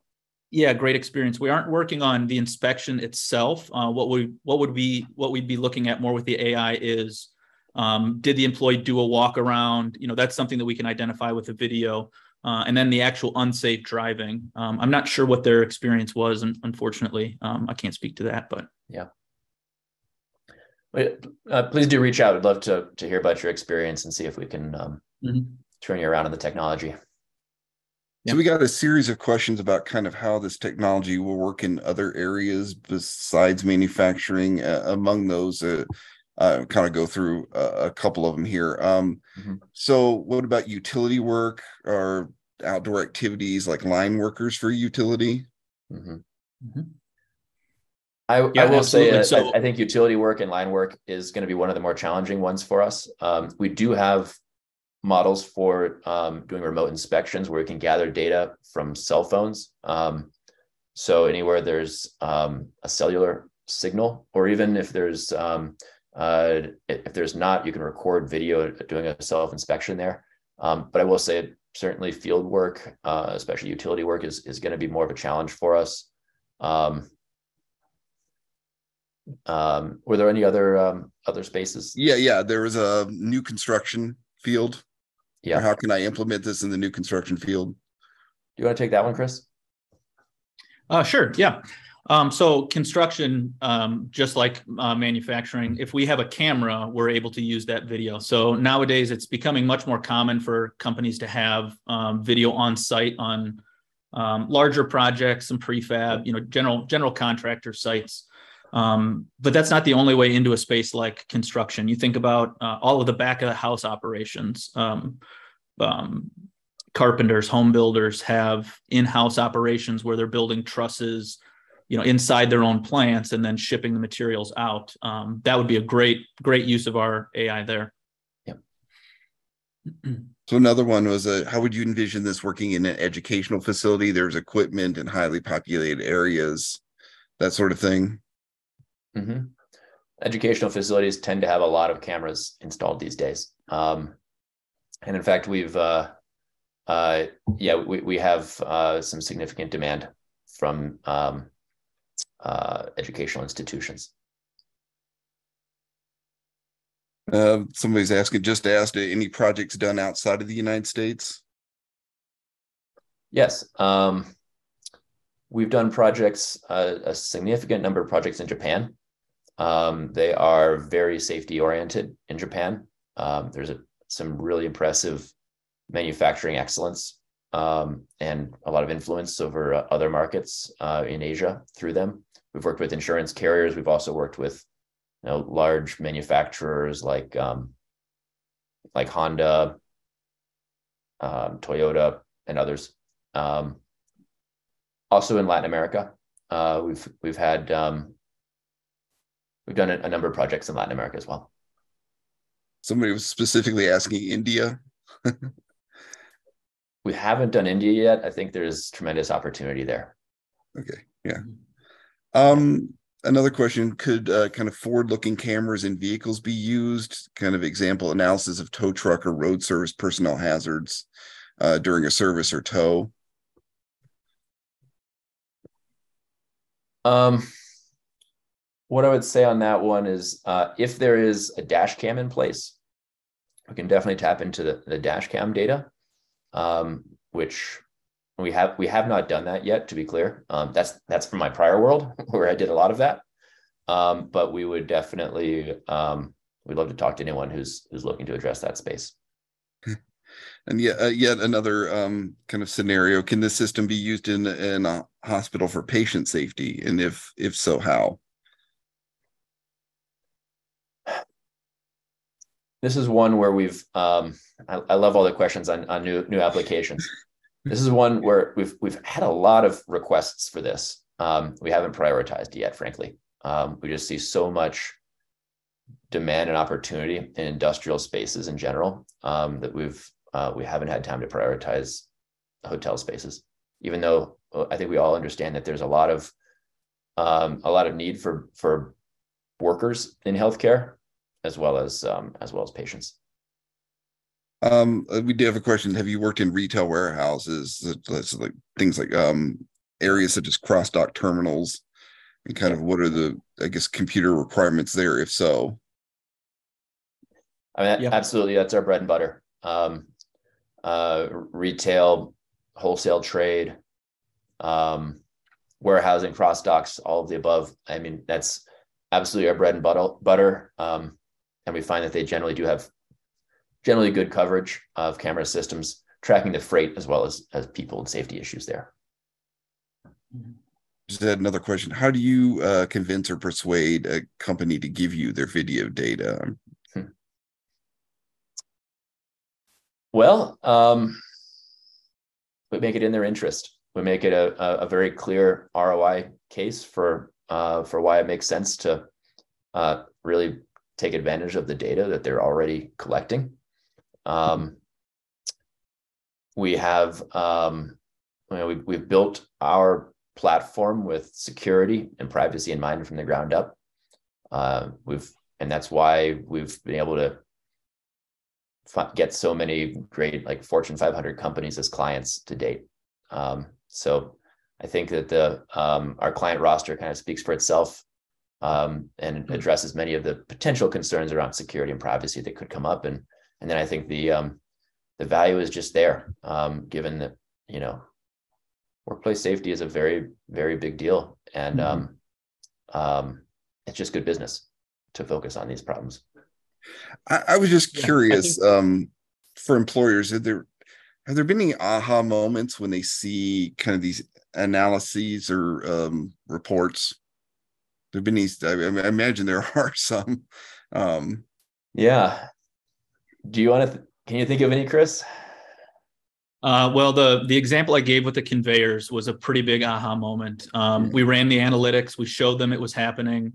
C: yeah, great experience. We aren't working on the inspection itself. Uh, what we what would be what we'd be looking at more with the AI is um, did the employee do a walk around? You know, that's something that we can identify with a video. Uh, and then the actual unsafe driving. Um, I'm not sure what their experience was, and unfortunately, um, I can't speak to that. But
B: yeah, uh, please do reach out. I'd love to to hear about your experience and see if we can um, mm-hmm. turn you around on the technology.
A: So we got a series of questions about kind of how this technology will work in other areas besides manufacturing. Uh, among those, uh, uh, kind of go through a, a, couple of them here. Um, mm-hmm. So, what about utility work or outdoor activities like line workers for utility?
B: Mm-hmm. Mm-hmm. I, yeah, I, will say, uh, so, I, I, think utility work and line work is going to be one of the more challenging ones for us. Um, we do have models for um, doing remote inspections where we can gather data from cell phones. Um, so anywhere there's um, a cellular signal, or even if there's um, uh, if there's not, you can record video doing a self inspection there. Um, but I will say, certainly field work, uh, especially utility work, is is going to be more of a challenge for us. Um, were there any other other spaces?
A: Yeah, yeah. There was a new construction field
B: yeah.
A: Or how can I implement this in the new construction field?
B: Do you want to take that one, Chris?
C: Uh, sure. Yeah. Um, so construction, um, just like uh, manufacturing, if we have a camera, we're able to use that video. So nowadays, it's becoming much more common for companies to have um, video on site on um, larger projects and prefab, you know, general general contractor sites. Um, but that's not the only way into a space like construction. You think about uh, all of the back of the house operations, um, um, carpenters, home builders have in-house operations where they're building trusses, you know, inside their own plants and then shipping the materials out. Um, that would be a great, great use of our AI there.
B: Yep.
A: So another one was a, how would you envision this working in an educational facility? There's equipment in highly populated areas, that sort of thing.
B: Mm-hmm. Educational facilities tend to have a lot of cameras installed these days. Um, and in fact, we've, uh, uh, yeah, we, we have uh, some significant demand from um, uh, educational institutions.
A: Uh, somebody's asking, just asked, any projects done outside of the United States?
B: Yes. Um, we've done projects, uh, a significant number of projects in Japan. Um, they are very safety oriented in Japan. Um, there's a, some really impressive manufacturing excellence um, and a lot of influence over uh, other markets uh, in Asia through them. We've worked with insurance carriers. We've also worked with you know, large manufacturers like um, like Honda, um, Toyota, and others. Um, also in Latin America, uh, we've we've had we've done a, a, number of projects in Latin America as well.
A: Somebody was specifically asking India.
B: we haven't done India yet. I think there's tremendous opportunity there.
A: Okay. Yeah. Um, another question could uh, kind of forward looking cameras in vehicles be used kind of example analysis of tow truck or road service personnel hazards uh, during a service or tow
B: um, what i would say on that one is uh, if there is a dash cam in place we can definitely tap into the, the dash cam data um, which we have we have not done that yet, to be clear. Um, that's that's from my prior world where I did a lot of that. Um, but we would definitely um, we'd love to talk to anyone who's who's looking to address that space.
A: And yet, uh, yet another um, kind of scenario: Can this system be used in in a hospital for patient safety? And if if so, how?
B: This is one where we've. Um, I, I love all the questions on on new new applications. This is one where we've we've had a lot of requests for this. Um, we haven't prioritized yet, frankly. Um, we just see so much demand and opportunity in industrial spaces in general um, that we've uh, we haven't had time to prioritize hotel spaces. Even though uh, I think we all understand that there's a lot of um, a lot of need for for workers in healthcare as well as um, as well as patients.
A: Um, uh, we do have a question. Have you worked in retail warehouses? Like things like um areas such as cross dock terminals, and kind of what are the I guess computer requirements there? If so,
B: I mean, yeah. absolutely, that's our bread and butter. Um, uh, retail, wholesale trade, um, warehousing, cross docks, all of the above. I mean, that's absolutely our bread and butter. Butter, um, and we find that they generally do have generally good coverage of camera systems tracking the freight as well as, as people and safety issues there.
A: Just had another question. How do you uh, convince or persuade a company to give you their video data? Hmm.
B: Well, um, we make it in their interest. We make it a, a, a very clear ROI case for uh, for why it makes sense to uh, really take advantage of the data that they're already collecting um, we have um, you know, we've, we've built our platform with security and privacy in mind from the ground up. Uh, we've and that's why we've been able to get so many great like Fortune 500 companies as clients to date. Um, so I think that the um, our client roster kind of speaks for itself um, and mm-hmm. addresses many of the potential concerns around security and privacy that could come up. And and then I think the um, the value is just there, um, given that you know workplace safety is a very very big deal, and mm-hmm. um, um, it's just good business to focus on these problems.
A: I, I was just curious think- um, for employers, have there have there been any aha moments when they see kind of these analyses or um, reports? There've been these. I, I imagine there are some. Um,
B: yeah, do you want to? Th- can you think of any, Chris?
C: Uh, well, the the example I gave with the conveyors was a pretty big aha moment. Um. We ran the analytics. We showed them it was happening.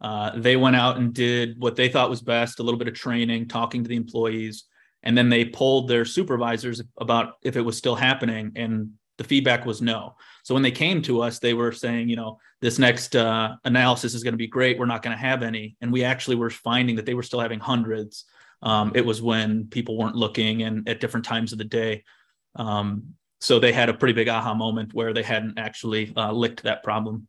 C: Uh, they went out and did what they thought was best, a little bit of training, talking to the employees, and then they polled their supervisors about if it was still happening, and the feedback was no. So when they came to us, they were saying, you know, this next uh, analysis is going to be great. We're not going to have any, and we actually were finding that they were still having hundreds. Um, it was when people weren't looking and at different times of the day. Um, so they had a pretty big aha moment where they hadn't actually uh, licked that problem.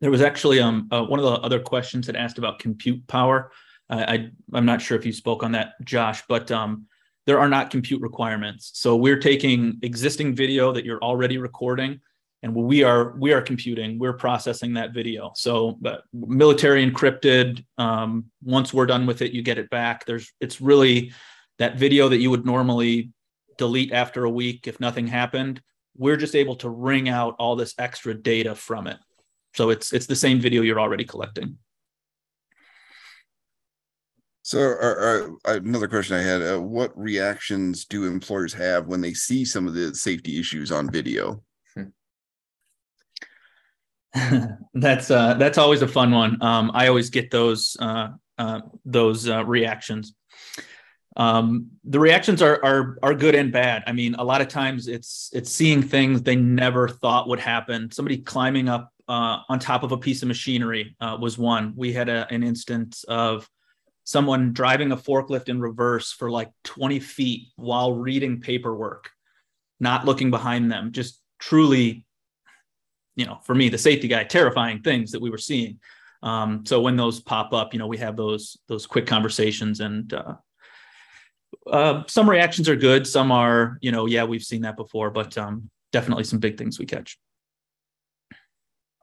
C: There was actually um, uh, one of the other questions that asked about compute power. I, I'm not sure if you spoke on that, Josh, but um, there are not compute requirements. So we're taking existing video that you're already recording, and we are we are computing. We're processing that video. So military encrypted. Um, once we're done with it, you get it back. There's it's really that video that you would normally delete after a week if nothing happened. We're just able to wring out all this extra data from it. So it's it's the same video you're already collecting.
A: So, uh, another question I had: uh, What reactions do employers have when they see some of the safety issues on video?
C: that's uh, that's always a fun one. Um, I always get those uh, those reactions. Um, the reactions are are are good and bad. I mean, a lot of times it's it's seeing things they never thought would happen. Somebody climbing up on top of a piece of machinery was one. We had a, an instance of someone driving a forklift in reverse for like 20 feet while reading paperwork, not looking behind them. Just truly, you know, for me, the safety guy, terrifying things that we were seeing. Um, so when those pop up, you know, we have those those quick conversations, and uh, uh, some reactions are good. Some are, you know, yeah, we've seen that before, but um, definitely some big things we catch.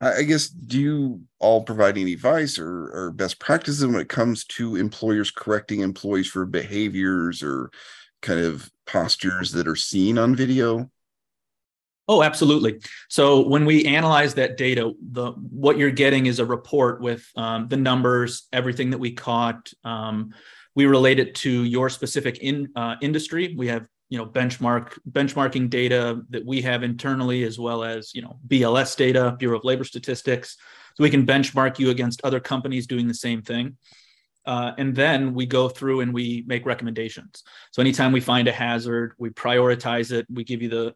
A: I guess do you all provide any advice or, or best practices when it comes to employers correcting employees for behaviors or kind of postures that are seen on video?
C: Oh, absolutely. So when we analyze that data, the what you're getting is a report with um, the numbers, everything that we caught. Um, we relate it to your specific in uh, industry. We have you know benchmark benchmarking data that we have internally as well as you know BLS data, Bureau of Labor Statistics. So we can benchmark you against other companies doing the same thing. Uh, and then we go through and we make recommendations. So anytime we find a hazard, we prioritize it. We give you the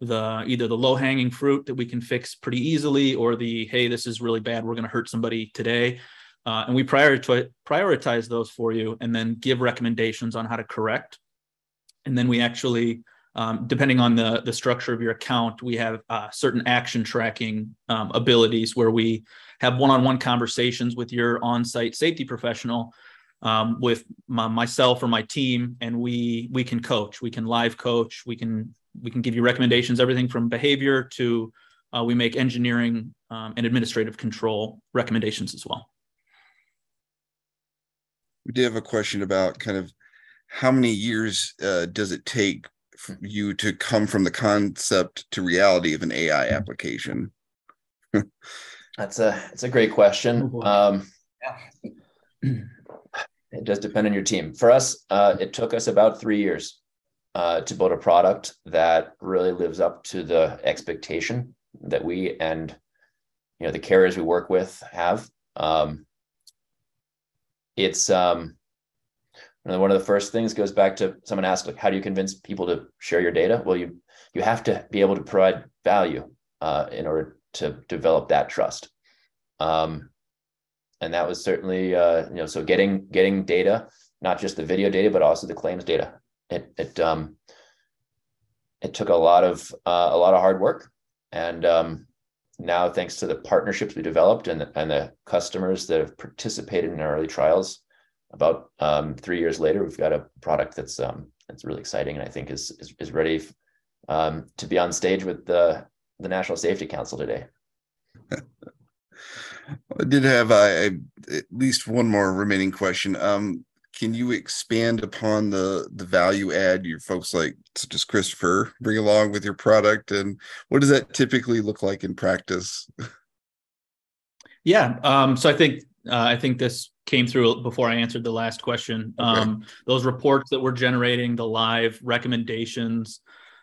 C: the either the low hanging fruit that we can fix pretty easily, or the hey, this is really bad. We're going to hurt somebody today. Uh, and we prioritize prioritize those for you, and then give recommendations on how to correct and then we actually um, depending on the the structure of your account we have uh, certain action tracking um, abilities where we have one-on-one conversations with your on-site safety professional um, with my, myself or my team and we we can coach. We can live coach. We can we can give you recommendations everything from behavior to uh, we make engineering um, and administrative control recommendations as well.
A: We did have a question about kind of how many years uh, does it take for you to come from the concept to reality of an AI application?
B: that's a it's a great question. Oh, um. It does depend on your team. For us, uh, it took us about three years uh, to build a product that really lives up to the expectation that we and you know the carriers we work with have. Um, it's um, and one of the first things goes back to someone asked, like, how do you convince people to share your data? Well, you you have to be able to provide value uh, in order to develop that trust. Um, and that was certainly, uh, you know, so getting getting data, not just the video data, but also the claims data. It it um, it took a lot of uh, a lot of hard work, and um, now thanks to the partnerships we developed and the, and the customers that have participated in our early trials, about um, three years later, we've got a product that's um, that's really exciting, and I think is is, is ready um, to be on stage with the the National Safety Council today.
A: I did have uh, at least one more remaining question. Um, can you expand upon the the value add your folks like such as Christopher bring along with your product, and what does that typically look like in practice?
C: Yeah, um, so I think uh, I think this came through before I answered the last question. Okay. Um, those reports that we're generating, the live recommendations,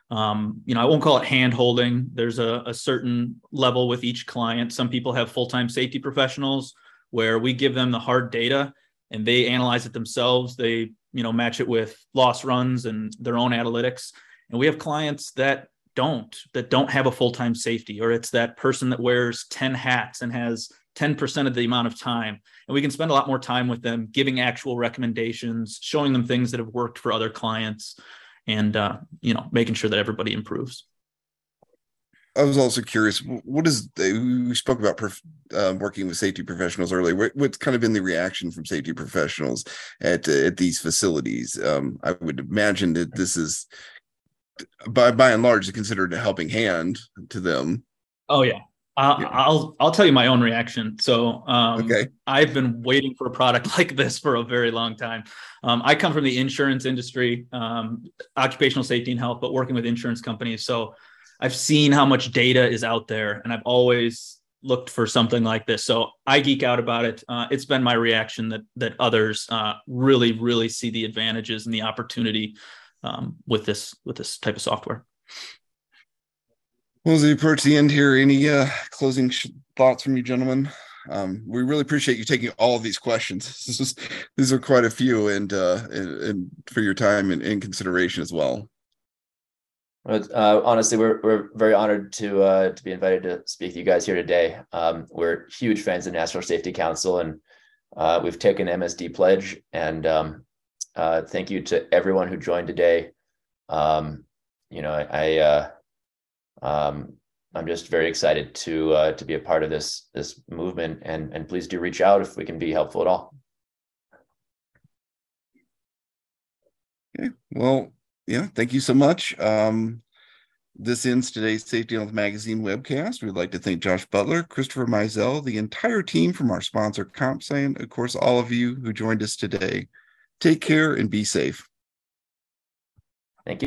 C: Um, you know, I won't call it hand holding. There's a, a certain level with each client. Some people have full time safety professionals where we give them the hard data and they analyze it themselves. They, you know, match it with loss runs and their own analytics. And we have clients that don't, that don't have a full time safety, or it's that person that wears 10 hats and has 10% of the amount of time. And we can spend a lot more time with them, giving actual recommendations, showing them things that have worked for other clients, and, uh, you know, making sure that everybody improves.
A: I was also curious. What is we spoke about uh, working with safety professionals earlier? what's kind of been the reaction from safety professionals at at these facilities? Um, I would imagine that this is by by and large considered a helping hand to them.
C: Oh yeah, I'll, yeah. I'll I'll tell you my own reaction. So um, okay. I've been waiting for a product like this for a very long time. Um, I come from the insurance industry, um, occupational safety and health, but working with insurance companies. So I've seen how much data is out there, and I've always looked for something like this. So I geek out about it. Uh, it's been my reaction that that others uh, really, really see the advantages and the opportunity um, with this with this type of software.
A: Well, as we approach the end here, any uh, closing sh- thoughts from you, gentlemen? Um, we really appreciate you taking all of these questions. This is, these are quite a few, and uh, and, and for your time and, consideration as well.
B: Uh, honestly, we're we're very honored to uh, to be invited to speak to you guys here today. Um, we're huge fans of National Safety Council, and uh, we've taken MSD pledge. And um, uh, thank you to everyone who joined today. Um, you know, I, I uh, um, I'm just very excited to uh, to be a part of this this movement, and and please do reach out if we can be helpful at all.
A: Okay. Well, yeah, thank you so much. Um, this ends today's Safety Health Magazine webcast. We'd like to thank Josh Butler, Christopher Mizell, the entire team from our sponsor, CompScience, of course, all of you who joined us today. Take care and be safe.